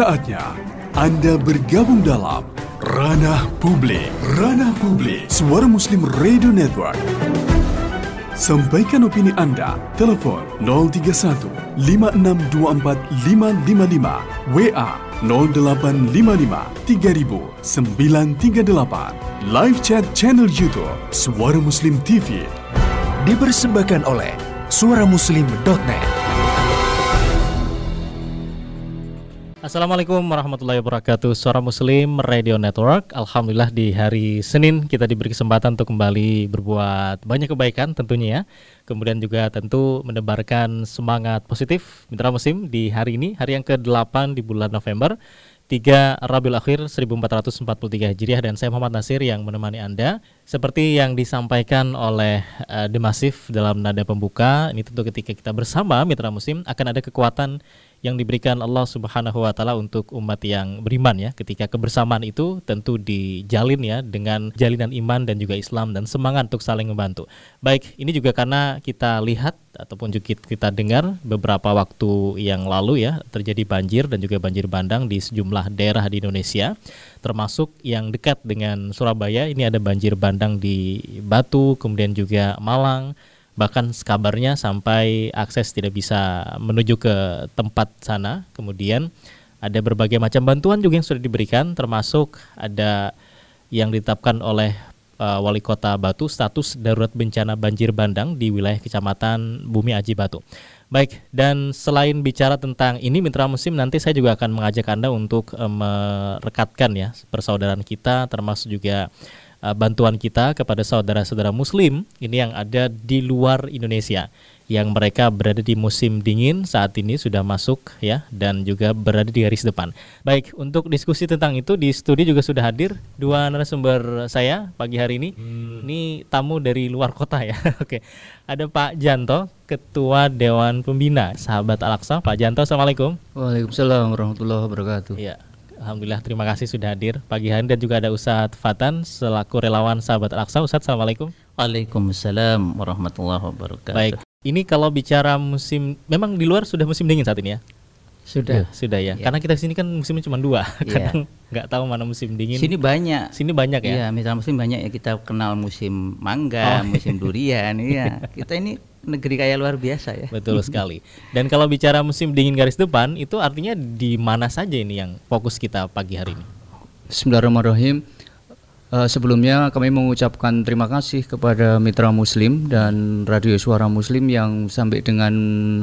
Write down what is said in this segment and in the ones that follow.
saatnya Anda bergabung dalam Ranah Publik. Ranah Publik, Suara Muslim Radio Network. Sampaikan opini Anda. Telepon 031 5624 555. WA 0855 3000 938. Live chat channel YouTube Suara Muslim TV. Dipersembahkan oleh suaramuslim.net. Assalamualaikum warahmatullahi wabarakatuh. Suara Muslim Radio Network Alhamdulillah di hari Senin kita diberi kesempatan untuk kembali berbuat banyak kebaikan tentunya ya. Kemudian juga tentu menebarkan semangat positif Mitra Muslim di hari ini Hari yang ke-8 di bulan November 3 Rabiul Akhir 1443 Hijriah. Dan saya Muhammad Nasir yang menemani Anda seperti yang disampaikan oleh uh, The dalam nada pembuka ini tentu ketika kita bersama Mitra Muslim akan ada kekuatan yang diberikan Allah Subhanahu wa taala untuk umat yang beriman ya. Ketika kebersamaan itu tentu dijalin ya dengan jalinan iman dan juga Islam dan semangat untuk saling membantu. Baik, ini juga karena kita lihat ataupun juga kita dengar beberapa waktu yang lalu ya terjadi banjir dan juga banjir bandang di sejumlah daerah di Indonesia termasuk yang dekat dengan Surabaya ini ada banjir bandang di Batu kemudian juga Malang bahkan kabarnya sampai akses tidak bisa menuju ke tempat sana. Kemudian ada berbagai macam bantuan juga yang sudah diberikan, termasuk ada yang ditetapkan oleh uh, Wali Kota Batu status darurat bencana banjir bandang di wilayah Kecamatan Bumi Aji Batu. Baik, dan selain bicara tentang ini mitra musim nanti saya juga akan mengajak Anda untuk uh, merekatkan ya persaudaraan kita termasuk juga uh, bantuan kita kepada saudara-saudara muslim ini yang ada di luar Indonesia yang mereka berada di musim dingin saat ini sudah masuk ya dan juga berada di garis depan. Baik, untuk diskusi tentang itu di studio juga sudah hadir dua narasumber saya pagi hari ini. Hmm. Ini tamu dari luar kota ya. Oke. Ada Pak Janto, Ketua Dewan Pembina Sahabat Al-Aqsa. Pak Janto, Assalamualaikum. Waalaikumsalam warahmatullahi wabarakatuh. Iya. Alhamdulillah terima kasih sudah hadir pagi hari dan juga ada Ustadz Fatan selaku relawan sahabat Al-Aqsa. Ustadz Assalamualaikum. Waalaikumsalam warahmatullahi wabarakatuh. Baik, ini kalau bicara musim, memang di luar sudah musim dingin saat ini ya? Sudah. Ya, sudah ya. ya. Karena kita sini kan musimnya cuma dua. Ya. Kadang nggak tahu mana musim dingin. Sini banyak. Sini banyak ya. Iya, misalnya musim banyak ya kita kenal musim mangga, oh. musim durian. Iya, kita ini negeri kaya luar biasa ya. Betul sekali. Dan kalau bicara musim dingin garis depan, itu artinya di mana saja ini yang fokus kita pagi hari ini? Bismillahirrahmanirrahim. Uh, sebelumnya kami mengucapkan terima kasih kepada mitra Muslim dan Radio Suara Muslim yang sampai dengan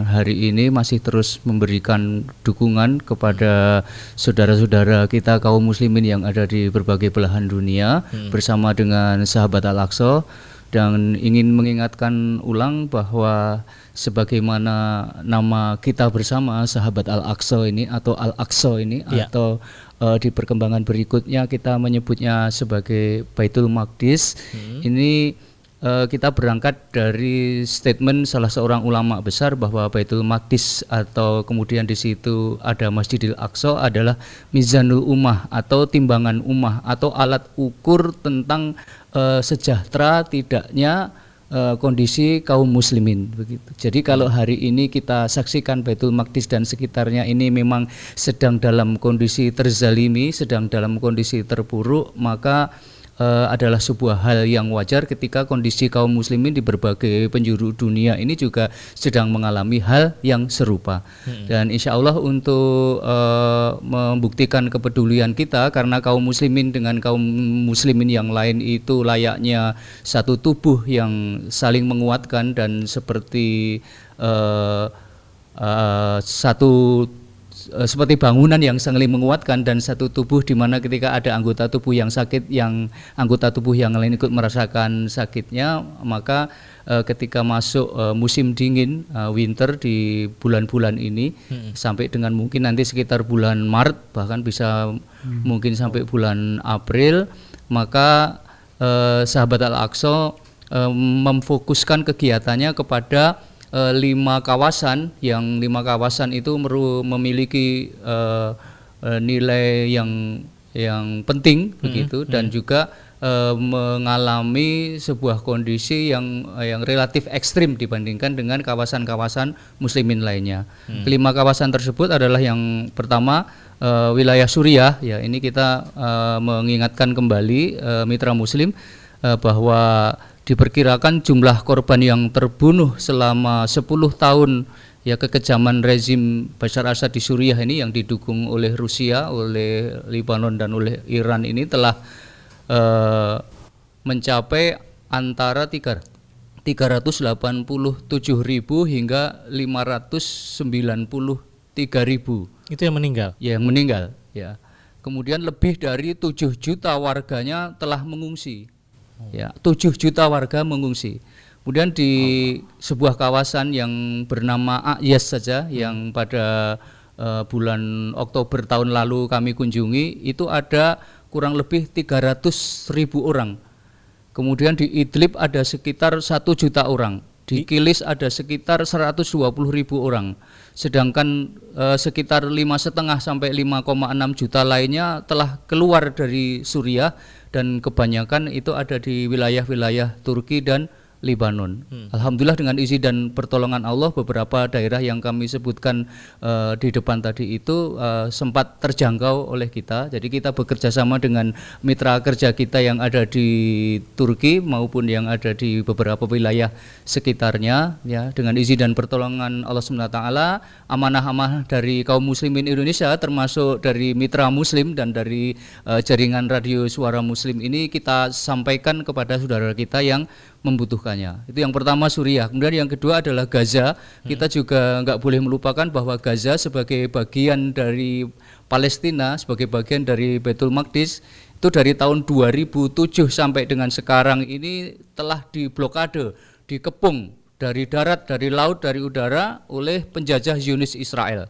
hari ini masih terus memberikan dukungan kepada saudara-saudara kita kaum muslimin yang ada di berbagai belahan dunia hmm. bersama dengan sahabat Al-Aqsa dan ingin mengingatkan ulang bahwa sebagaimana nama kita bersama sahabat Al-Aqsa ini atau Al-Aqsa ini ya. atau uh, di perkembangan berikutnya kita menyebutnya sebagai Baitul Maqdis hmm. ini uh, kita berangkat dari statement salah seorang ulama besar bahwa Baitul Maqdis atau kemudian di situ ada Masjidil Aqsa adalah mizanul ummah atau timbangan ummah atau alat ukur tentang uh, sejahtera tidaknya uh, kondisi kaum muslimin begitu. Jadi kalau hari ini kita saksikan Baitul Maqdis dan sekitarnya ini memang sedang dalam kondisi terzalimi, sedang dalam kondisi terpuruk, maka uh, adalah sebuah hal yang wajar ketika kondisi kaum muslimin di berbagai penjuru dunia ini juga sedang mengalami hal yang serupa. Hmm. Dan insya Allah untuk uh, membuktikan kepedulian kita karena kaum muslimin dengan kaum muslimin yang lain itu layaknya satu tubuh yang saling menguatkan dan seperti uh, uh, satu seperti bangunan yang saling menguatkan dan satu tubuh di mana ketika ada anggota tubuh yang sakit yang anggota tubuh yang lain ikut merasakan sakitnya maka uh, ketika masuk uh, musim dingin uh, winter di bulan-bulan ini hmm. sampai dengan mungkin nanti sekitar bulan Maret bahkan bisa hmm. mungkin sampai bulan April maka uh, sahabat Al-Aqsa uh, memfokuskan kegiatannya kepada uh, lima kawasan yang lima kawasan itu meru, memiliki uh, uh, nilai yang yang penting hmm, begitu dan hmm. juga eh, mengalami sebuah kondisi yang yang relatif ekstrim dibandingkan dengan kawasan-kawasan muslimin lainnya. Kelima kawasan tersebut adalah yang pertama eh, wilayah Suriah ya. Ini kita mengingatkan kembali mitra muslim bahwa diperkirakan jumlah korban yang terbunuh selama 10 tahun ya kekejaman rezim Bashar Assad di Suriah ini yang didukung oleh Rusia, oleh Lebanon dan oleh Iran ini telah eh, mencapai antara tiga 387.000 hingga 593.000 Itu yang meninggal. ya yang meninggal ya. Kemudian lebih dari 7 juta warganya telah mengungsi. Ya, 7 juta warga mengungsi. Kemudian di sebuah kawasan yang bernama Ayas saja yang pada eh, bulan Oktober tahun lalu kami kunjungi itu ada kurang lebih 300 ribu orang. Kemudian di Idlib ada sekitar satu juta orang. Di Kilis ada sekitar 120 ribu orang. Sedangkan eh, sekitar lima setengah sampai 5,6 juta lainnya telah keluar dari Suriah dan kebanyakan itu ada di wilayah-wilayah Turki dan Libanon. Alhamdulillah dengan izin dan pertolongan Allah beberapa daerah yang kami sebutkan eh, di depan tadi itu eh, sempat terjangkau oleh kita. Jadi kita bekerja sama dengan mitra kerja kita yang ada di Turki maupun yang ada di beberapa wilayah sekitarnya ya dengan izin dan pertolongan Allah taala amanah-amanah dari kaum muslimin Indonesia termasuk dari mitra muslim dan dari eh, jaringan radio suara muslim ini kita sampaikan kepada saudara kita yang membutuhkannya. Itu yang pertama Suriah. Kemudian yang kedua adalah Gaza. Kita juga nggak boleh melupakan bahwa Gaza sebagai bagian dari Palestina, sebagai bagian dari Betul Maqdis itu dari tahun 2007 sampai dengan sekarang ini telah diblokade, dikepung dari darat, dari laut, dari udara oleh penjajah Zionis Israel.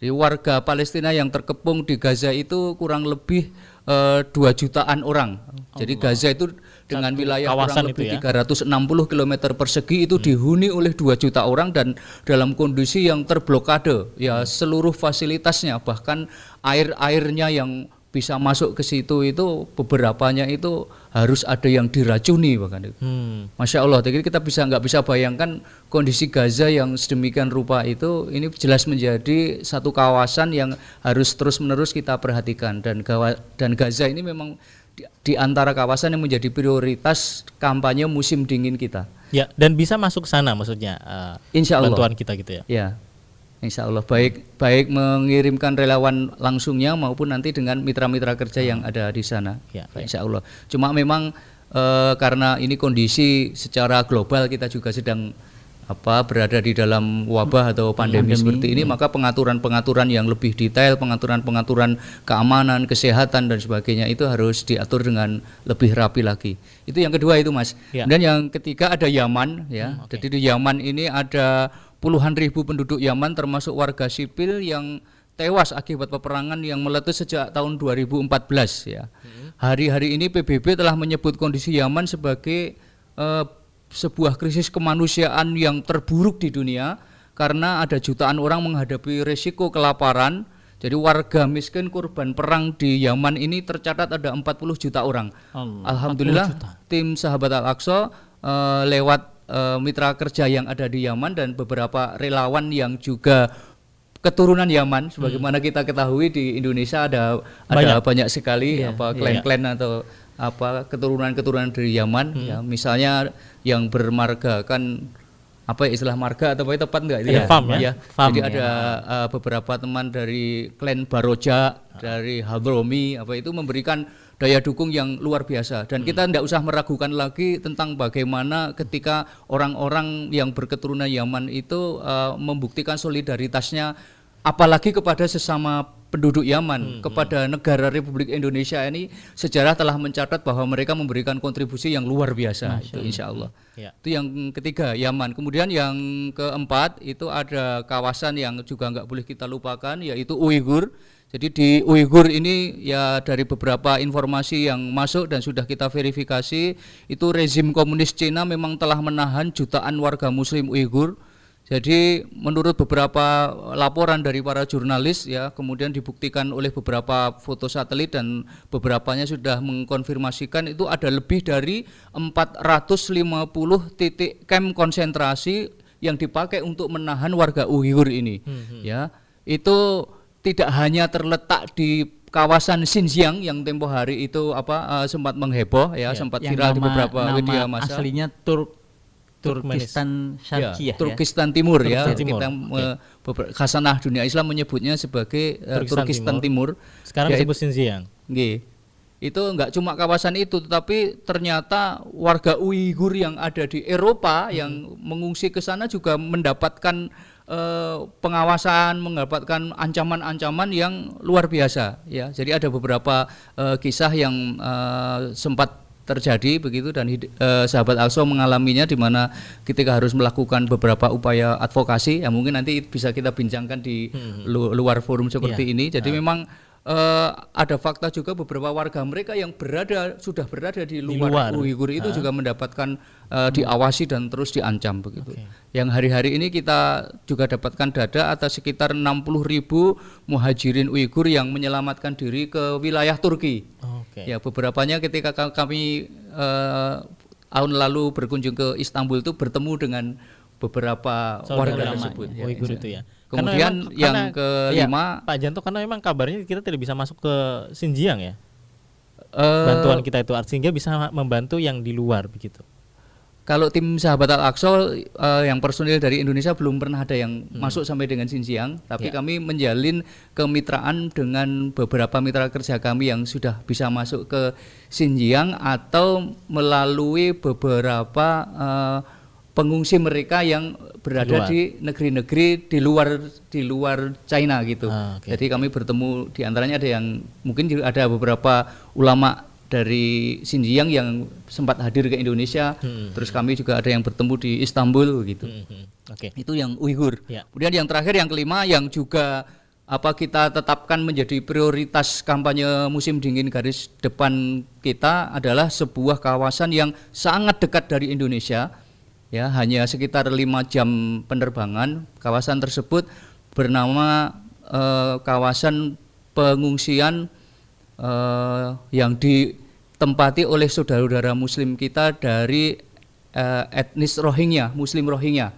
Jadi warga Palestina yang terkepung di Gaza itu kurang lebih eh, 2 jutaan orang. Jadi Gaza itu dengan wilayah kawasan kurang lebih itu ya? 360 km persegi itu dihuni oleh 2 juta orang dan dalam kondisi yang terblokade ya seluruh fasilitasnya bahkan air-airnya yang bisa masuk ke situ itu beberapanya itu harus ada yang diracuni bahkan itu. Hmm. Masya Allah, jadi kita bisa nggak bisa bayangkan kondisi Gaza yang sedemikian rupa itu ini jelas menjadi satu kawasan yang harus terus menerus kita perhatikan dan gawa, dan Gaza ini memang di, di antara kawasan yang menjadi prioritas kampanye musim dingin kita. Ya, dan bisa masuk sana maksudnya eh, Insya Allah. bantuan kita gitu ya. Ya, Insya Allah baik baik mengirimkan relawan langsungnya maupun nanti dengan mitra-mitra kerja yang ada di sana. Ya, Insya Allah. Cuma memang eh, karena ini kondisi secara global kita juga sedang apa berada di dalam wabah atau pandemi, seperti ini maka pengaturan-pengaturan yang lebih detail pengaturan-pengaturan keamanan kesehatan dan sebagainya itu harus diatur dengan lebih rapi lagi. Itu yang kedua itu mas. Ya. dan yang ketiga ada Yaman ya. Jadi di Yaman ini ada puluhan ribu penduduk Yaman termasuk warga sipil yang tewas akibat peperangan yang meletus sejak tahun 2014 ya. Hari-hari ini PBB telah menyebut kondisi Yaman sebagai eh, sebuah krisis kemanusiaan yang terburuk di dunia karena ada jutaan orang menghadapi resiko kelaparan. Jadi warga miskin korban perang di Yaman ini tercatat ada 40 juta orang. Allah, Alhamdulillah tim sahabat Al-Aqsa eh, lewat eh, mitra kerja yang ada di Yaman dan beberapa relawan yang juga keturunan Yaman. Sebagaimana kita ketahui di Indonesia ada ada banyak. sekali apa klan-klan atau apa keturunan-keturunan dari Yaman ya misalnya yang bermarga kan apa ya, istilah marga atau apa itu tepat enggak Ada farm ya? Farm jadi ya. ada uh, beberapa teman dari klan Baroja, dari Hadromi, apa itu memberikan daya dukung yang luar biasa. Dan kita tidak usah meragukan lagi tentang bagaimana ketika orang-orang yang berketurunan Yaman itu uh, membuktikan solidaritasnya, apalagi kepada sesama penduduk Yaman, kepada negara Republik Indonesia ini sejarah telah mencatat bahwa mereka memberikan kontribusi yang luar biasa. Itu insya Allah. Ya. Itu yang ketiga Yaman. Kemudian yang keempat itu ada kawasan yang juga nggak boleh kita lupakan yaitu Uighur. Jadi di Uighur ini ya dari beberapa informasi yang masuk dan sudah kita verifikasi itu rezim komunis Cina memang telah menahan jutaan warga Muslim Uighur Jadi menurut beberapa laporan dari para jurnalis ya, kemudian dibuktikan oleh beberapa foto satelit dan beberapanya sudah mengkonfirmasikan itu ada lebih dari 450 titik camp konsentrasi yang dipakai untuk menahan warga Uyghur ini. Ya, itu tidak hanya terletak di kawasan Xinjiang yang tempo hari itu apa eh, sempat mengheboh ya, sempat Yang viral di nama- beberapa nama media massa. aslinya Turk Ya, Turkistan Syarqiyah ya. Turkistan Timur ya. Turkistan Timur, Kita beber- Khasanah dunia Islam menyebutnya sebagai eh, Turkistan Turkistan, Timur. Sekarang Ya, disebut Xinjiang. Nggih. Itu enggak cuma kawasan itu tetapi ternyata warga Uighur yang ada di Eropa yang mengungsi ke sana juga mendapatkan eh, pengawasan, mendapatkan ancaman-ancaman yang luar biasa ya. Jadi ada beberapa eh, kisah yang eh, sempat terjadi begitu dan eh, sahabat Also mengalaminya di mana ketika harus melakukan beberapa upaya advokasi yang mungkin nanti bisa kita bincangkan di lu- luar forum seperti Iya. ini. Jadi memang eh, ada fakta juga beberapa warga mereka yang berada sudah berada di luar, luar. Uighur itu juga mendapatkan eh, diawasi dan terus diancam begitu. Yang hari-hari ini kita juga dapatkan data atas sekitar 60 ribu muhajirin Uighur yang menyelamatkan diri ke wilayah Turki. Oke. Ya beberapanya ketika ka- kami eh, tahun lalu berkunjung ke Istanbul itu bertemu dengan beberapa Saudara warga tersebut. ya, Uyghur itu ya. Kemudian Karena yang karena- kelima iya, Pak Janto karena memang kabarnya kita tidak bisa masuk ke Xinjiang ya. eh, Bantuan kita itu sehingga bisa membantu yang di luar begitu. Kalau tim sahabat Al-Aqsa eh, yang personil dari Indonesia belum pernah ada yang masuk sampai dengan Xinjiang, tapi Ya. kami menjalin kemitraan dengan beberapa mitra kerja kami yang sudah bisa masuk ke Xinjiang atau melalui beberapa eh, pengungsi mereka yang berada luar. di negeri-negeri di luar di luar China gitu. Ah, oke. Jadi kami bertemu di antaranya ada yang mungkin juga ada beberapa ulama dari Xinjiang yang sempat hadir ke Indonesia. Terus kami juga ada yang bertemu di Istanbul gitu. Mhm. Oke. Itu yang Uighur. Ya. Kemudian yang terakhir yang kelima yang juga apa kita tetapkan menjadi prioritas kampanye musim dingin garis depan kita adalah sebuah kawasan yang sangat dekat dari Indonesia ya hanya sekitar lima jam penerbangan. Kawasan tersebut bernama eh, kawasan pengungsian eh, yang ditempati oleh saudara-saudara muslim kita dari eh, etnis Rohingya Muslim Rohingya.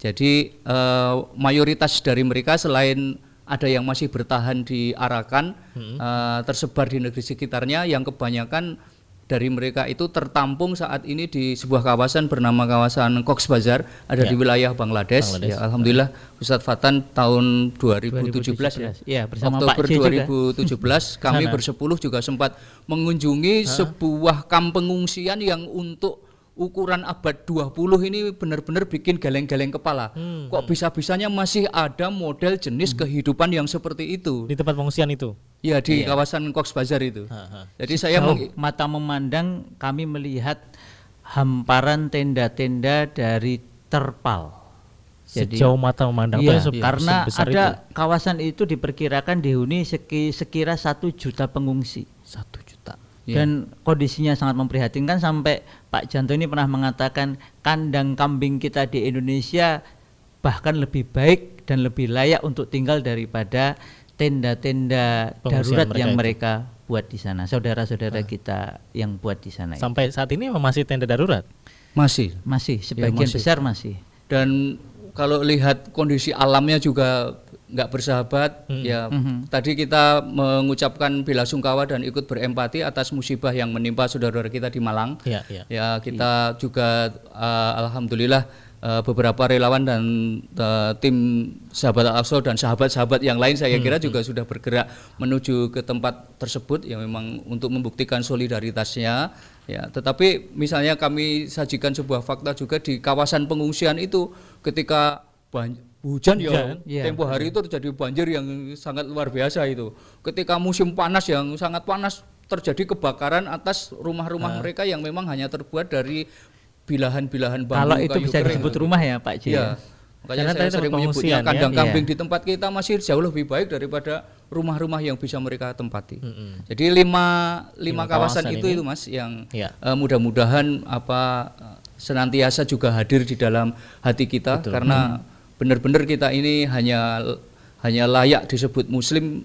Jadi eh, mayoritas dari mereka selain ada yang masih bertahan di Arakan, eh, tersebar di negeri sekitarnya, yang kebanyakan dari mereka itu tertampung saat ini di sebuah kawasan bernama kawasan Cox Bazar, ada di wilayah Bangladesh. Bangladesh. Ya, Alhamdulillah Ustadz Fatan tahun 2017, ya, 2017. Ya, bersama Pak Oktober juga. 2017 kami bersepuluh juga sempat mengunjungi sebuah kamp pengungsian yang untuk ukuran abad 20 ini benar-benar bikin geleng-geleng kepala. Kok bisa-bisanya masih ada model jenis kehidupan yang seperti itu? Di tempat pengungsian itu. Ya di kawasan Cox Bazar itu. Ha-ha. Jadi saya meng- mata memandang kami melihat hamparan tenda-tenda dari terpal. Jadi Sejauh mata memandang Iya, Itu se- karena sebesar ada itu. kawasan itu diperkirakan dihuni seki- sekira satu juta pengungsi. satu Iya. Dan kondisinya sangat memprihatinkan sampai Pak Janto ini pernah mengatakan kandang kambing kita di Indonesia bahkan lebih baik dan lebih layak untuk tinggal daripada tenda-tenda darurat mereka yang itu. mereka buat di sana. Saudara-saudara kita yang buat di sana. itu. Sampai saat ini masih tenda darurat. masih Masih sebagian masih. besar masih. dan kalau lihat kondisi alamnya juga nggak bersahabat ya. Tadi kita mengucapkan bela sungkawa dan ikut berempati atas musibah yang menimpa saudara-saudara kita di Malang. Iya, iya. ya kita juga eh, alhamdulillah eh, beberapa relawan dan eh, tim sahabat Al-Aqsa dan sahabat-sahabat yang lain saya kira juga sudah bergerak menuju ke tempat tersebut. Yang memang untuk membuktikan solidaritasnya. Ya tetapi misalnya kami sajikan sebuah fakta juga di kawasan pengungsian itu ketika ban- hujan ya Hujan, iya. tempo hari itu terjadi banjir yang sangat luar biasa itu ketika musim panas yang sangat panas terjadi kebakaran atas rumah-rumah mereka yang memang hanya terbuat dari bilahan-bilahan bambu Kalau itu bisa kering. disebut rumah ya Pak J. Iya. Makanya Karena saya sering menyebutnya pengungsian ya. kandang Iya. kambing di tempat kita masih jauh lebih baik daripada rumah-rumah yang bisa mereka tempati. Mm-mm. Jadi lima lima, Lima kawasan, kawasan itu ini. itu mas yang Iya. eh, mudah-mudahan apa eh, senantiasa juga hadir di dalam hati kita karena benar-benar kita ini hanya hanya layak disebut Muslim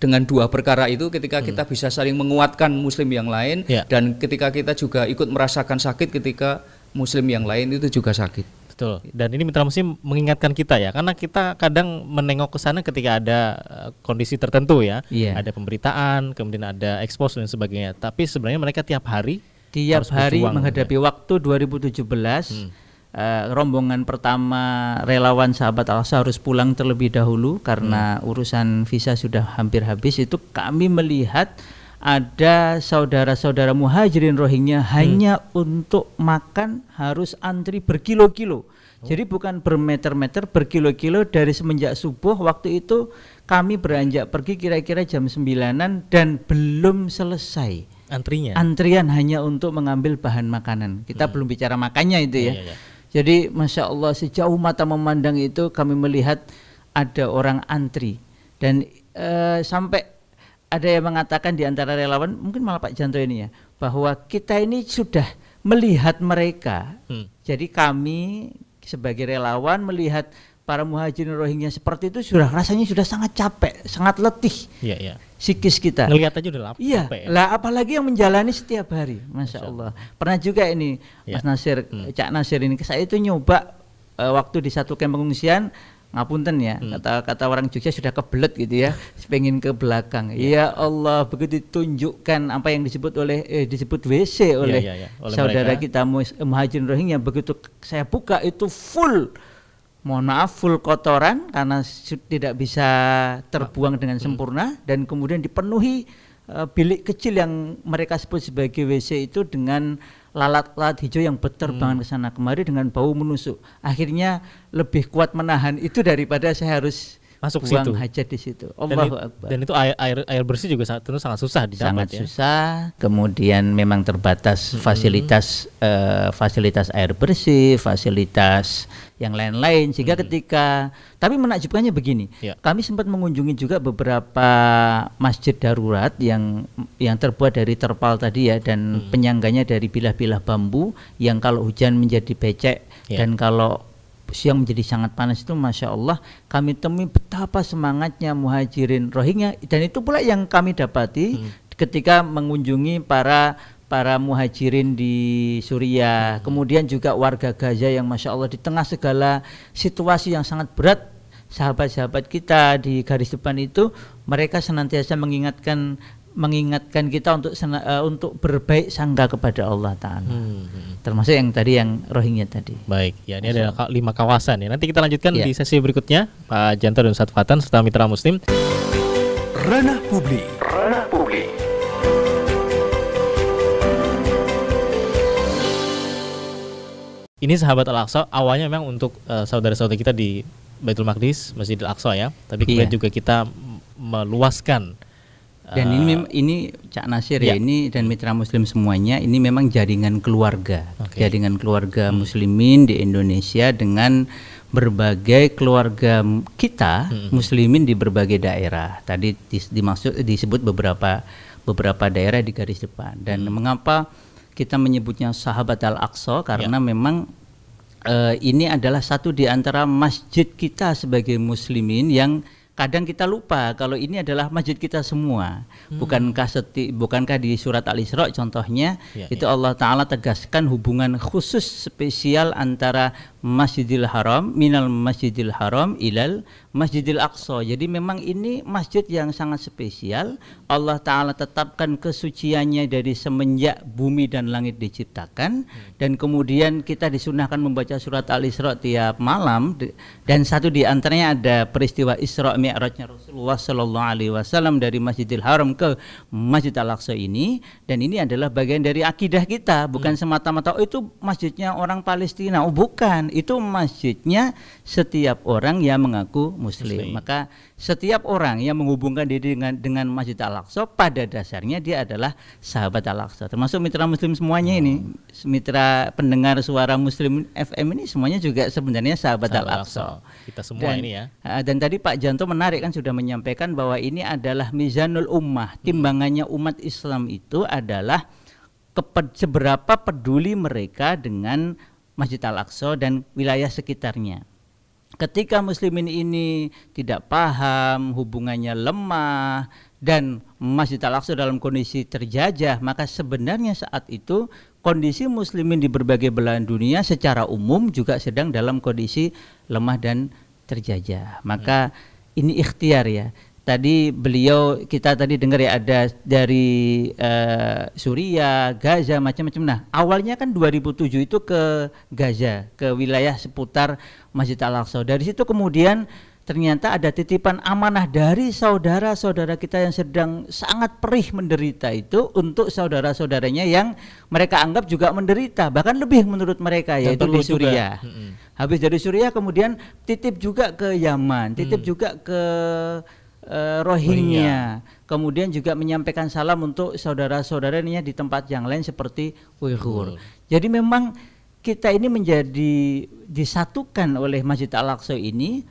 dengan dua perkara itu ketika kita bisa saling menguatkan Muslim yang lain Iya. dan ketika kita juga ikut merasakan sakit ketika Muslim yang lain itu juga sakit. Betul. Dan ini mitra muslim mengingatkan kita ya, karena kita kadang menengok ke sana ketika ada eh, kondisi tertentu ya, Iya. ada pemberitaan, kemudian ada ekspos dan sebagainya. Tapi sebenarnya mereka tiap hari tiap harus hari berjuang, menghadapi waktu 2017 eh, rombongan pertama relawan sahabat Al-Aqsa harus pulang terlebih dahulu karena urusan visa sudah hampir habis itu kami melihat ada saudara-saudara muhajirin Rohingya hanya untuk makan harus antri berkilo-kilo. Jadi bukan bermeter-meter, berkilo-kilo dari semenjak subuh waktu itu kami beranjak pergi kira-kira jam 9-an dan belum selesai antrinya. antrian hanya untuk mengambil bahan makanan. Kita belum bicara makannya itu ya. Iya, iya. Jadi masya Allah sejauh mata memandang itu kami melihat ada orang antri dan eh, sampai ada yang mengatakan di antara relawan mungkin malah Pak Janto ini ya bahwa kita ini sudah melihat mereka. Hmm. Jadi kami sebagai relawan melihat para muhajirin Rohingya seperti itu sudah rasanya sudah sangat capek, sangat letih Iya, iya. psikis kita. Ngelihat aja udah lapar. Iya, ya. lah apalagi yang menjalani setiap hari, masya Allah. Pernah juga ini, Ya. Mas Nasir, Cak Nasir ini, saya itu nyoba eh, waktu di satu kamp pengungsian, ngapunten ya, kata kata orang Jogja sudah kebelet gitu ya, pengen ke belakang. Ya Allah, begitu ditunjukkan apa yang disebut oleh eh, disebut WC oleh, iya, iya. Oleh saudara mereka. kita Muhajirin Rohingya, begitu saya buka itu full mohon maaf full kotoran karena tidak bisa terbuang dengan sempurna dan kemudian dipenuhi eh, bilik kecil yang mereka sebut sebagai WC itu dengan lalat-lalat hijau yang berterbangan ke sana kemari dengan bau menusuk. Akhirnya lebih kuat menahan itu daripada saya harus Masuk buang situ. hajat di situ. Dan, Allahu it- Akbar. dan itu air, air air bersih juga sangat tentu sangat susah didapat sangat ya. susah. Kemudian memang terbatas fasilitas eh, fasilitas air bersih, fasilitas yang lain-lain. Sehingga ketika tapi menakjubkannya begini, Ya. kami sempat mengunjungi juga beberapa masjid darurat yang yang terbuat dari terpal tadi ya dan penyangganya dari bilah-bilah bambu yang kalau hujan menjadi becek Ya. dan kalau siang menjadi sangat panas itu masya Allah kami temui betapa semangatnya muhajirin Rohingya. Dan itu pula yang kami dapati ketika mengunjungi para para muhajirin di Suriah. Kemudian juga warga Gaza yang masya Allah di tengah segala situasi yang sangat berat sahabat-sahabat kita di garis depan itu mereka senantiasa mengingatkan mengingatkan kita untuk sena- eh, untuk berbaik sangka kepada Allah Taala Hmm, hmm. termasuk yang tadi yang Rohingya tadi Baik, ya ini ada lima kawasan ya. Nanti kita lanjutkan Iya. di sesi berikutnya Pak Janto dan Ustadz Fatan serta mitra Muslim. Ranah publik. Ini sahabat Al-Aqsa awalnya memang untuk eh, saudara-saudara kita di Baitul Maqdis, Masjidil Aqsa ya. Tapi kemudian Iya. juga kita meluaskan Dan eh, ini mem- ini Cak Nasir ya. ya ini dan mitra muslim semuanya ini memang jaringan keluarga. Oke. Jaringan keluarga muslimin di Indonesia dengan berbagai keluarga kita muslimin di berbagai daerah. Tadi dis- dimaksud disebut beberapa beberapa daerah di garis depan. Dan mengapa kita menyebutnya sahabat Al-Aqsa karena memang eh, ini adalah satu di antara masjid kita sebagai muslimin yang kadang kita lupa kalau ini adalah masjid kita semua. Bukankah seti, bukankah di surat Al-Isra contohnya Ya, itu Allah taala tegaskan hubungan khusus spesial antara Masjidil Haram minal Masjidil Haram ilal Masjidil Aqsa. Jadi memang ini masjid yang sangat spesial. Allah taala tetapkan kesuciannya dari semenjak bumi dan langit diciptakan. Dan kemudian kita disunahkan membaca surat Al-Isra tiap malam. Dan satu di antaranya ada peristiwa Isra Mi'rajnya Rasulullah sallallahu alaihi wasallam dari Masjidil Haram ke Masjid Al-Aqsa ini. Dan ini adalah bagian dari akidah kita. Bukan semata-mata oh itu masjidnya orang Palestina. Oh bukan. Itu masjidnya setiap orang yang mengaku muslim. Muslim. Maka setiap orang yang menghubungkan diri dengan dengan Masjid Al-Aqsa pada dasarnya dia adalah sahabat Al-Aqsa. Termasuk mitra muslim semuanya ini, mitra pendengar suara muslim FM ini semuanya juga sebenarnya sahabat, Sahabat Al-Aqsa. Kita semua ini ya. Ah, Dan tadi Pak Janto menarik kan sudah menyampaikan bahwa ini adalah mizanul ummah. Timbangannya umat Islam itu adalah kepe- seberapa peduli mereka dengan Masjid Al-Aqsa dan wilayah sekitarnya. Ketika muslimin ini tidak paham, hubungannya lemah dan Masjid Al-Aqsa dalam kondisi terjajah, maka sebenarnya saat itu kondisi muslimin di berbagai belahan dunia secara umum juga sedang dalam kondisi lemah dan terjajah. Maka ini ikhtiar ya. Tadi beliau kita tadi dengar ya ada dari eh, Suriah, Gaza macam-macam. Nah, awalnya kan 2007 itu ke Gaza, ke wilayah seputar Masjid Al-Aqsa. Dari situ kemudian ternyata ada titipan amanah dari saudara-saudara kita yang sedang sangat perih menderita itu untuk saudara-saudaranya yang mereka anggap juga menderita, bahkan lebih menurut mereka Dan yaitu di. Suriah. Mm-mm. Habis dari Suriah kemudian titip juga ke Yaman, titip juga ke eh, Rohingya. Kemudian juga menyampaikan salam untuk saudara-saudaranya di tempat yang lain seperti Uighur. Jadi memang kita ini menjadi disatukan oleh Masjid Al-Aqsa ini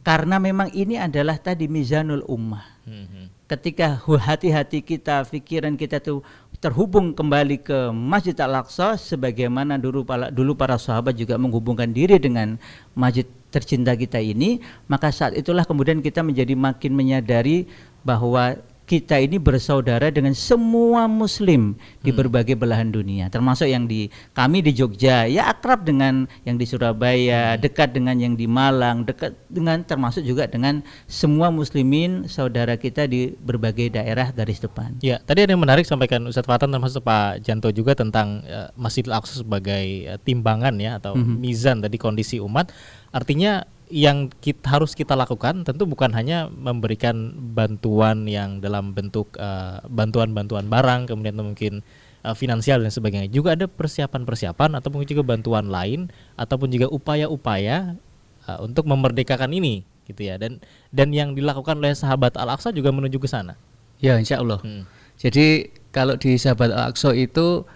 karena memang ini adalah tadi mizanul ummah Mhm. ketika hati-hati kita, pikiran kita tuh terhubung kembali ke Masjid Al-Aqsa sebagaimana dulu para, dulu para sahabat juga menghubungkan diri dengan masjid tercinta kita ini, maka saat itulah kemudian kita menjadi makin menyadari bahwa kita ini bersaudara dengan semua muslim di berbagai belahan dunia termasuk yang di kami di Jogja ya akrab dengan yang di Surabaya dekat dengan yang di Malang dekat dengan termasuk juga dengan semua muslimin saudara kita di berbagai daerah garis depan. Ya, tadi ada yang menarik sampaikan Ustadz Fatan termasuk Pak Janto juga tentang eh, Masjidil Aqsa sebagai eh, timbangan ya atau mizan tadi kondisi umat. Artinya yang kita harus kita lakukan tentu bukan hanya memberikan bantuan yang dalam bentuk eh, bantuan-bantuan barang kemudian mungkin eh, finansial dan sebagainya. Juga ada persiapan-persiapan atau mungkin juga bantuan lain ataupun juga upaya-upaya eh, untuk memerdekakan ini gitu ya. Dan dan yang dilakukan oleh sahabat Al-Aqsa juga menuju ke sana. Ya, insya Allah. Hmm. Jadi kalau di Sahabat Al-Aqsa itu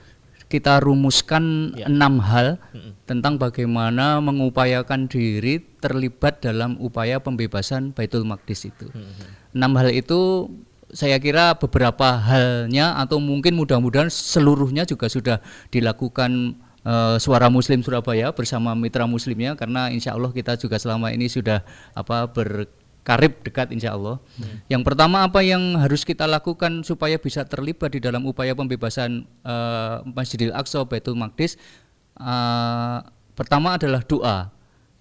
kita rumuskan Ya. enam hal Mm-mm. tentang bagaimana mengupayakan diri terlibat dalam upaya pembebasan Baitul Maqdis itu. Enam hal itu saya kira beberapa halnya atau mungkin mudah-mudahan seluruhnya juga sudah dilakukan eh, suara Muslim Surabaya bersama mitra Muslimnya karena insya Allah kita juga selama ini sudah apa berkarib dekat insya Allah. Yang pertama apa yang harus kita lakukan supaya bisa terlibat di dalam upaya pembebasan eh, Masjidil Aqsa Baitul Maqdis eh, pertama adalah doa.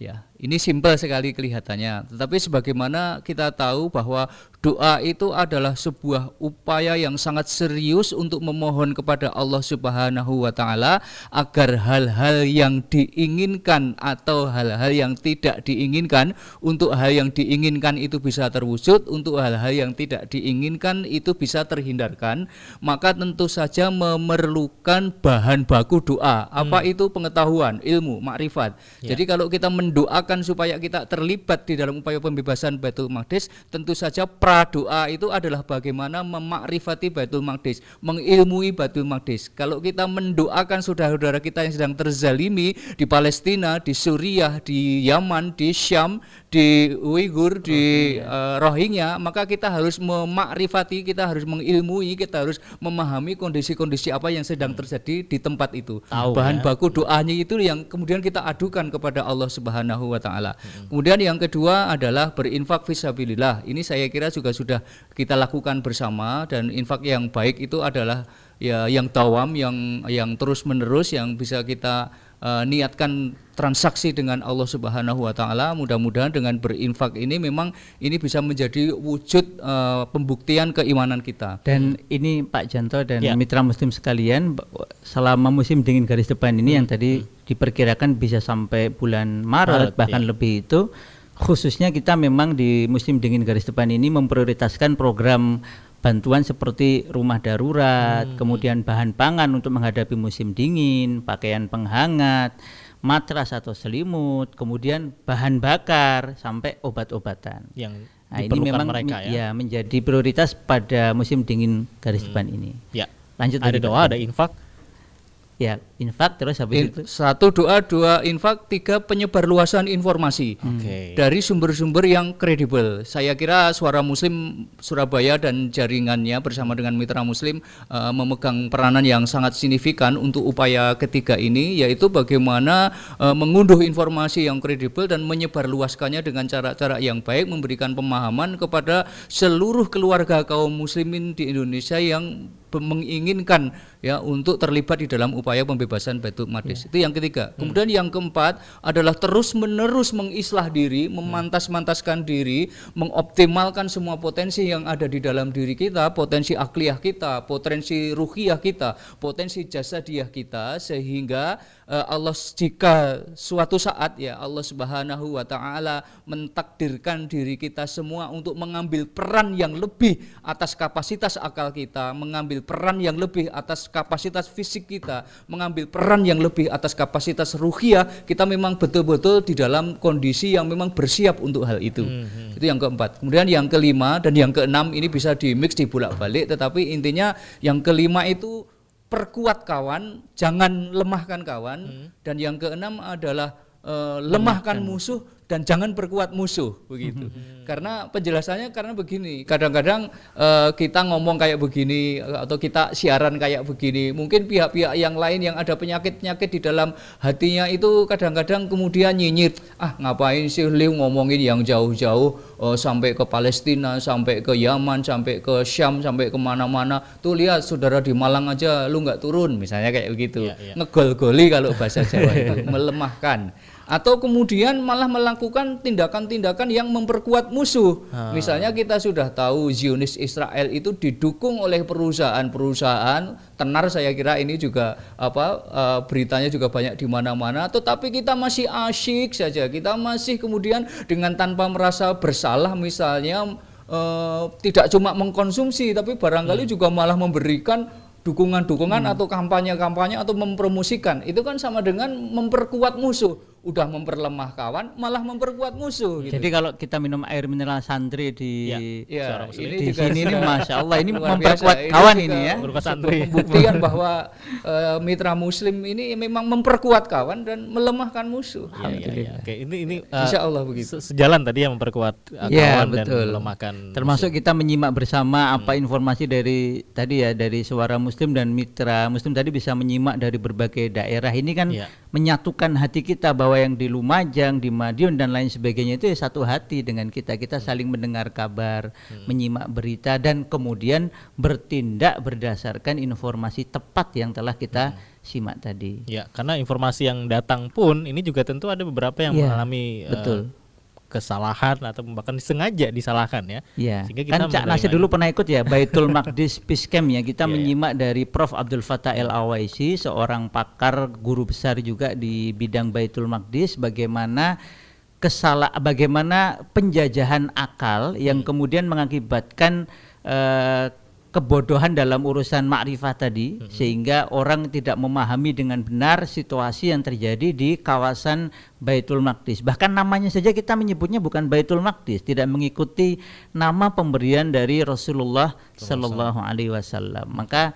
Ya, ini simpel sekali kelihatannya. Tetapi sebagaimana kita tahu bahwa doa itu adalah sebuah upaya yang sangat serius untuk memohon kepada Allah Subhanahu wa taala agar hal-hal yang diinginkan atau hal-hal yang tidak diinginkan untuk hal yang diinginkan itu bisa terwujud, untuk hal-hal yang tidak diinginkan itu bisa terhindarkan, maka tentu saja memerlukan bahan baku doa. Apa itu pengetahuan, ilmu, makrifat. Jadi kalau kita mendoakan supaya kita terlibat di dalam upaya pembebasan Baitul Maqdis, tentu saja pradoa itu adalah bagaimana memakrifati Baitul Maqdis, mengilmui Baitul Maqdis. Kalau kita mendoakan saudara-saudara kita yang sedang terzalimi di Palestina, di Suriah, di Yaman, di Syam, di Uighur, di eh, Rohingya, maka kita harus memakrifati, kita harus mengilmui, kita harus memahami kondisi-kondisi apa yang sedang terjadi di tempat itu. Tahu Bahan ya. baku doanya itu yang kemudian kita adukan kepada Allah Subhanahu wa taala. Kemudian yang kedua adalah berinfak fisabilillah. Ini saya kira juga sudah kita lakukan bersama dan infak yang baik itu adalah ya yang tawam yang yang terus-menerus yang bisa kita eh, niatkan transaksi dengan Allah Subhanahu wa taala. Mudah-mudahan dengan berinfak ini memang ini bisa menjadi wujud eh, pembuktian keimanan kita. dan ini Pak Janto dan Ya. mitra muslim sekalian selama musim dingin garis depan ini yang tadi diperkirakan bisa sampai bulan Maret, Maret, bahkan ya. lebih itu khususnya kita memang di musim dingin garis depan ini memprioritaskan program bantuan seperti rumah darurat, kemudian bahan pangan untuk menghadapi musim dingin, pakaian penghangat, matras atau selimut, kemudian bahan bakar sampai obat-obatan. Yang Nah, ini memang mereka mi- ya. menjadi prioritas pada musim dingin garis depan ini. Ya. Lanjut Ada doa, ada infak. Ya, infak terus habis In- itu. satu doa, dua infak, tiga penyebarluasan informasi Oke. dari sumber-sumber yang kredibel. Saya kira Suara Muslim Surabaya dan jaringannya bersama dengan mitra Muslim eh, memegang peranan yang sangat signifikan untuk upaya ketiga ini, yaitu bagaimana eh, mengunduh informasi yang kredibel dan menyebarluaskannya dengan cara-cara yang baik, memberikan pemahaman kepada seluruh keluarga kaum muslimin di Indonesia yang menginginkan ya untuk terlibat di dalam upaya pembebasan Baitul Maqdis. Itu yang ketiga. Kemudian yang keempat adalah terus-menerus mengislah diri, memantas-mantaskan diri, mengoptimalkan semua potensi yang ada di dalam diri kita, potensi akliyah kita, potensi ruhiyah kita, potensi jasadiah kita sehingga eh, Allah jika suatu saat ya Allah Subhanahu wa taala mentakdirkan diri kita semua untuk mengambil peran yang lebih atas kapasitas akal kita, mengambil peran yang lebih atas kapasitas fisik kita, mengambil peran yang lebih atas kapasitas ruhiyah, kita memang betul-betul di dalam kondisi yang memang bersiap untuk hal itu. Itu yang keempat. Kemudian yang kelima dan yang keenam ini bisa di mix dibolak-balik tetapi intinya yang kelima itu perkuat kawan, jangan lemahkan kawan. Dan yang keenam adalah eh, lemahkan musuh dan jangan perkuat musuh begitu. Karena penjelasannya karena begini, kadang-kadang eh, kita ngomong kayak begini atau kita siaran kayak begini, mungkin pihak-pihak yang lain yang ada penyakit-penyakit di dalam hatinya itu kadang-kadang kemudian nyinyir, ah ngapain sih Liu ngomongin yang jauh-jauh eh, sampai ke Palestina, sampai ke Yaman, sampai ke Syam, sampai ke mana-mana. Tuh lihat saudara di Malang aja lu nggak turun, misalnya kayak begitu. Iya, iya. Ngegol-goli kalau bahasa Jawa itu melemahkan. Atau kemudian malah melakukan tindakan-tindakan yang memperkuat musuh. Misalnya kita sudah tahu Zionis Israel itu didukung oleh perusahaan-perusahaan tenar saya kira ini juga apa eh, beritanya juga banyak di mana-mana. Tetapi kita masih asyik saja. Kita masih kemudian dengan tanpa merasa bersalah misalnya eh, tidak cuma mengkonsumsi tapi barangkali juga malah memberikan dukungan-dukungan atau kampanye-kampanye atau mempromosikan itu kan sama dengan memperkuat musuh udah memperlemah kawan malah memperkuat musuh gitu. Jadi kalau kita minum air mineral santri di Ya, ini di sini ini masya Allah ini memperkuat biasa. kawan juga ini ya. Memperkuat satu santri. Pembuktian bahwa eh, mitra muslim ini memang memperkuat kawan dan melemahkan musuh. Iya, iya, iya. Oke, ini ini uh, Insya Allah begitu. se- sejalan tadi yang memperkuat uh, Iya, kawan dan betul. melemahkan Termasuk kita menyimak bersama Hmm. apa informasi dari tadi ya dari suara Muslim dan mitra Muslim tadi bisa menyimak dari berbagai daerah. Ini kan Iya. menyatukan hati kita bahwa yang di Lumajang, di Madiun dan lain sebagainya itu ya satu hati dengan kita. Kita Hmm. saling mendengar kabar, menyimak berita dan kemudian bertindak berdasarkan informasi tepat yang telah kita Hmm. simak tadi. Ya, karena informasi yang datang pun ini juga tentu ada beberapa yang Iya, mengalami uh, betul. Kesalahan atau bahkan sengaja disalahkan ya. Ya, Sehingga kita kan Cak Nasir dulu pernah ikut ya Baitul Maqdis Peace Camp ya. Kita Iya, iya. menyimak dari Prof Abdul Fattah El Awaisi, seorang pakar guru besar juga di bidang Baitul Maqdis bagaimana kesalah bagaimana penjajahan akal yang Hmm. kemudian mengakibatkan eh, kebodohan dalam urusan makrifat tadi Hmm. sehingga orang tidak memahami dengan benar situasi yang terjadi di kawasan Baitul Maqdis. Bahkan namanya saja kita menyebutnya bukan Baitul Maqdis, tidak mengikuti nama pemberian dari Rasulullah Shallallahu alaihi wasallam. Maka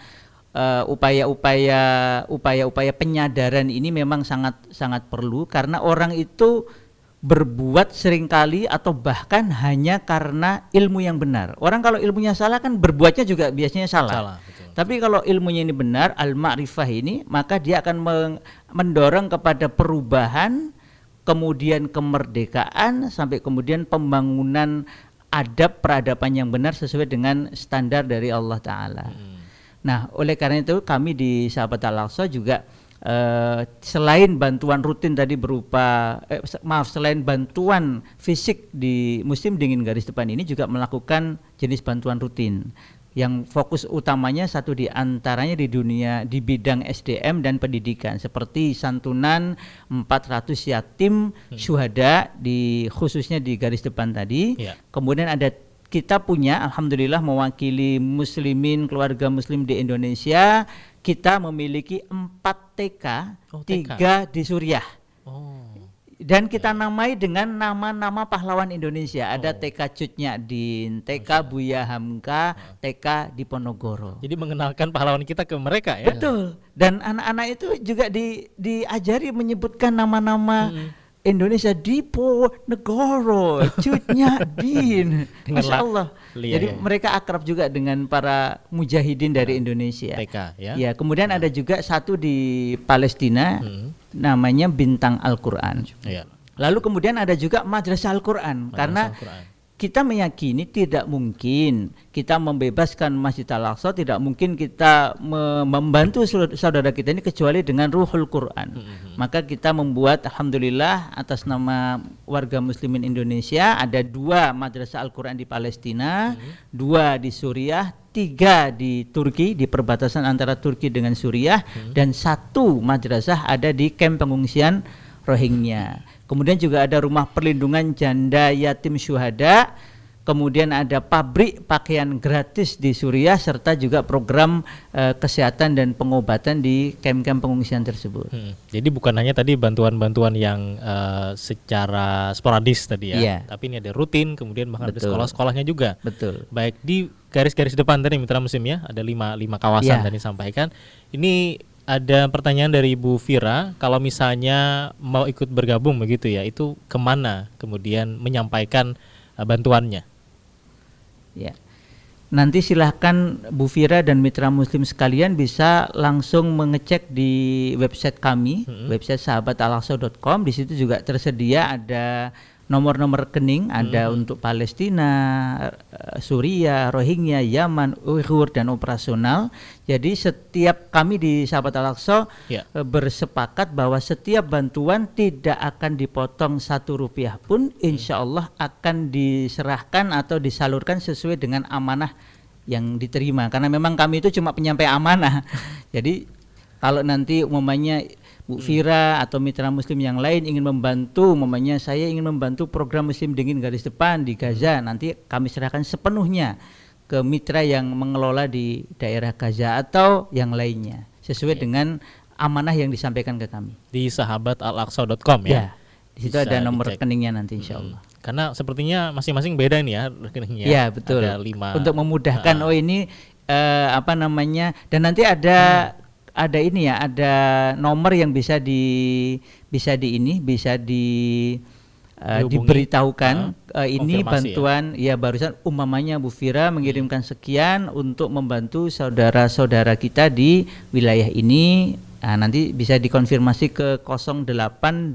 eh, upaya-upaya upaya-upaya penyadaran ini memang sangat sangat perlu karena orang itu berbuat sering kali atau bahkan hanya karena ilmu yang benar. Orang kalau ilmunya salah kan berbuatnya juga biasanya salah. Salah, betul. Tapi kalau ilmunya ini benar, al-ma'rifah ini, maka dia akan mendorong kepada perubahan, kemudian kemerdekaan sampai kemudian pembangunan adab peradaban yang benar sesuai dengan standar dari Allah taala. Nah, oleh karena itu kami di Sahabat Al-Aqsa juga eh, selain bantuan rutin tadi berupa eh, maaf selain bantuan fisik di musim dingin garis depan ini juga melakukan jenis bantuan rutin. Yang fokus utamanya satu di antaranya di dunia di bidang SDM dan pendidikan seperti santunan 400 yatim syuhada di khususnya di garis depan tadi. Iya. kemudian ada kita punya alhamdulillah mewakili muslimin keluarga muslim di Indonesia kita memiliki empat TK, Oh, TK. tiga di Suriah dan kita namai dengan nama-nama pahlawan Indonesia. Ada TK Cut Din, TK Buya Hamka, TK Diponegoro. Jadi mengenalkan pahlawan kita ke mereka ya. Betul. Dan anak-anak itu juga di diajari menyebutkan nama-nama Indonesia Dipo Negoro, Cutnya Din. Masya la- Allah. Iya, Jadi iya. mereka akrab juga dengan para mujahidin dari Indonesia. TK ya. Ya, kemudian ada juga satu di Palestina Hmm. namanya Bintang Al-Qur'an. Iya. Lalu kemudian ada juga Madrasah Al-Qur'an karena Al-Qur'an. Kita meyakini tidak mungkin kita membebaskan Masjid Al-Aqsa, tidak mungkin kita me- membantu saudara- kita ini kecuali dengan Ruhul Quran. Maka kita membuat alhamdulillah atas nama warga muslimin Indonesia ada dua madrasah Al-Qur'an di Palestina, dua di Suriah, tiga di Turki di perbatasan antara Turki dengan Suriah dan satu madrasah ada di kamp pengungsian Rohingya. Kemudian juga ada rumah perlindungan janda yatim syuhada. Kemudian ada pabrik pakaian gratis di Suriah serta juga program eh, kesehatan dan pengobatan di kamp-kamp pengungsian tersebut. Hmm. Jadi bukan hanya tadi bantuan-bantuan yang eh, secara sporadis tadi ya, Iya. tapi ini ada rutin, kemudian bahkan ada Betul. sekolah-sekolahnya juga. Betul. Baik di garis-garis depan tadi mitra musim ya, ada lima lima kawasan Iya. tadi disampaikan. Ini ada pertanyaan dari Ibu Vira, kalau misalnya mau ikut bergabung begitu ya, itu ke mana kemudian menyampaikan eh, bantuannya? Ya. Nanti silahkan Bu Fira dan mitra muslim sekalian bisa langsung mengecek di website kami, website sahabatalaqsa.com. Di situ juga tersedia ada nomor-nomor rekening, ada untuk Palestina, eh, Suriah, Rohingya, Yaman, Uighur dan operasional. Jadi setiap kami di Sahabat Al-Aqsa Ya. eh, bersepakat bahwa setiap bantuan tidak akan dipotong satu rupiah pun, insya Allah akan diserahkan atau disalurkan sesuai dengan amanah yang diterima. Karena memang kami itu cuma penyampai amanah. Jadi kalau nanti umumnya Bu Fira atau mitra muslim yang lain ingin membantu, umumnya saya ingin membantu program muslim dingin garis depan di Gaza, nanti kami serahkan sepenuhnya ke mitra yang mengelola di daerah Gaza atau yang lainnya sesuai dengan amanah yang disampaikan ke kami. Di sahabatalaqsa.com ya. Ya, di situ Bisa ada nomor dicek. rekeningnya nanti insya Allah. Karena sepertinya masing-masing beda nih ya rekeningnya. Iya betul. Ada lima. Untuk memudahkan oh ini eh, apa namanya dan nanti ada Hmm. Ada ini ya ada nomor yang bisa di bisa di ini bisa di Dihubungi. diberitahukan Ah, eh, ini ya. bantuan ya. barusan umpamanya Bu Fira mengirimkan sekian untuk membantu saudara-saudara kita di wilayah ini Nah, nanti bisa dikonfirmasi ke 082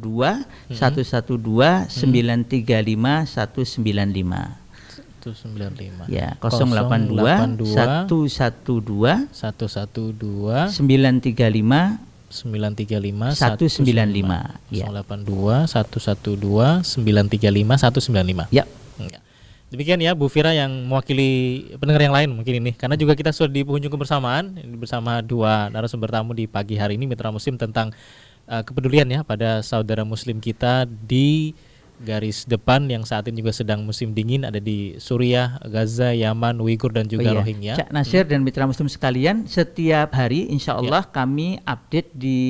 112 935 195. 195. Ya, 082 112 112 935 935 195. Ya. 082 112 935 195. Ya. Demikian ya Bu Fira yang mewakili pendengar yang lain mungkin ini karena juga kita sudah di penghujung kebersamaan bersama dua narasumber tamu di pagi hari ini Mitra Muslim tentang uh, kepedulian ya pada saudara muslim kita di garis depan yang saat ini juga sedang musim dingin ada di Suriah, Gaza, Yaman, Uighur dan juga Oh iya. Rohingya. Cak Nasir dan mitra muslim sekalian, setiap hari insya Allah kami update di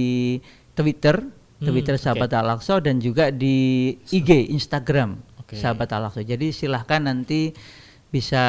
Twitter, Twitter oke. Sahabat Al-Aqsa dan juga di IG, Instagram Oke. Sahabat Al-Aqsa. Jadi silahkan nanti bisa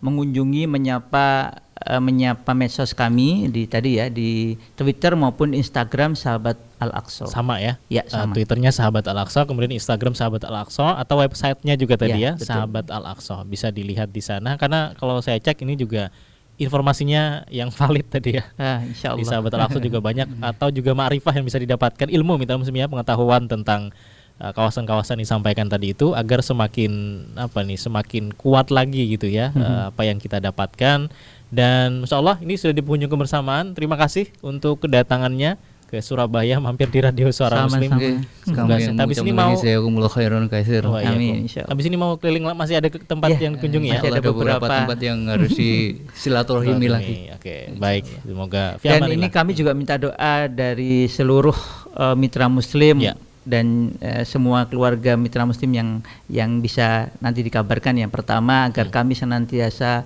mengunjungi, menyapa eh, menyapa medsos kami di tadi ya di Twitter maupun Instagram Sahabat Al-Aqsa. Sama ya. Ya, Uh, sama. Twitternya Sahabat Al-Aqsa, kemudian Instagram Sahabat Al-Aqsa atau websitenya juga tadi ya, Ya, betul. Sahabat Al-Aqsa. Bisa dilihat di sana karena kalau saya cek ini juga informasinya yang valid tadi ya. Ah, insya Di Allah. Sahabat Al-Aqsa juga banyak atau juga ma'rifah yang bisa didapatkan ilmu minta ya pengetahuan tentang uh, kawasan-kawasan yang disampaikan tadi itu agar semakin apa nih semakin kuat lagi gitu ya Mhm. uh, apa yang kita dapatkan dan Masya Allah ini sudah di penghujung kebersamaan terima kasih untuk kedatangannya ke Surabaya mampir di Radio Suara Sama-sama. Muslim Kami yang habis ini mau. Oh, iya, Amin. Habis ini mau keliling masih ada tempat Iya, yang kunjungi ya. ada ada beberapa beberapa. tempat yang harus di silaturahimi lagi. Oke, baik. Semoga Dan ini kami juga minta doa dari seluruh eh, mitra muslim Ya. Dan eh, semua keluarga mitra muslim yang yang bisa nanti dikabarkan. Yang pertama agar kami senantiasa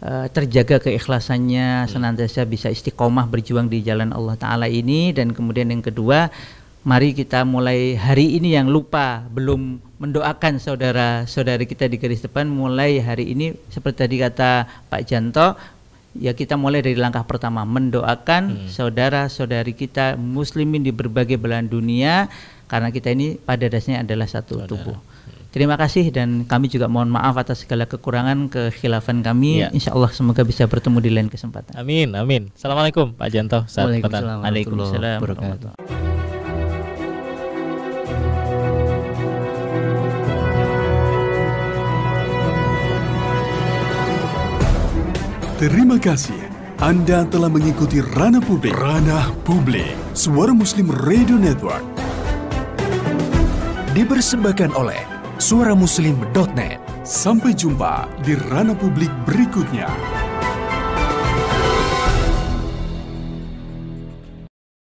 eh, terjaga keikhlasannya, senantiasa bisa istiqomah berjuang di jalan Allah taala ini. Dan kemudian yang kedua mari kita mulai hari ini yang lupa belum mendoakan saudara-saudari kita di garis depan mulai hari ini seperti tadi kata Pak Janto ya kita mulai dari langkah pertama mendoakan hmm. saudara-saudari kita muslimin di berbagai belahan dunia karena kita ini pada dasarnya adalah satu saudara. tubuh. Terima kasih dan kami juga mohon maaf atas segala kekurangan kekhilafan kami. Ya. Insya Allah semoga bisa bertemu di lain kesempatan. Amin, amin. Assalamualaikum Pak Janto. Waalaikumsalam. Waalaikumsalam. Terima kasih. Anda telah mengikuti Ranah Publik. Ranah Publik. Suara Muslim Radio Network. Dipersembahkan oleh suaramuslim.net. Sampai jumpa di ranah publik berikutnya.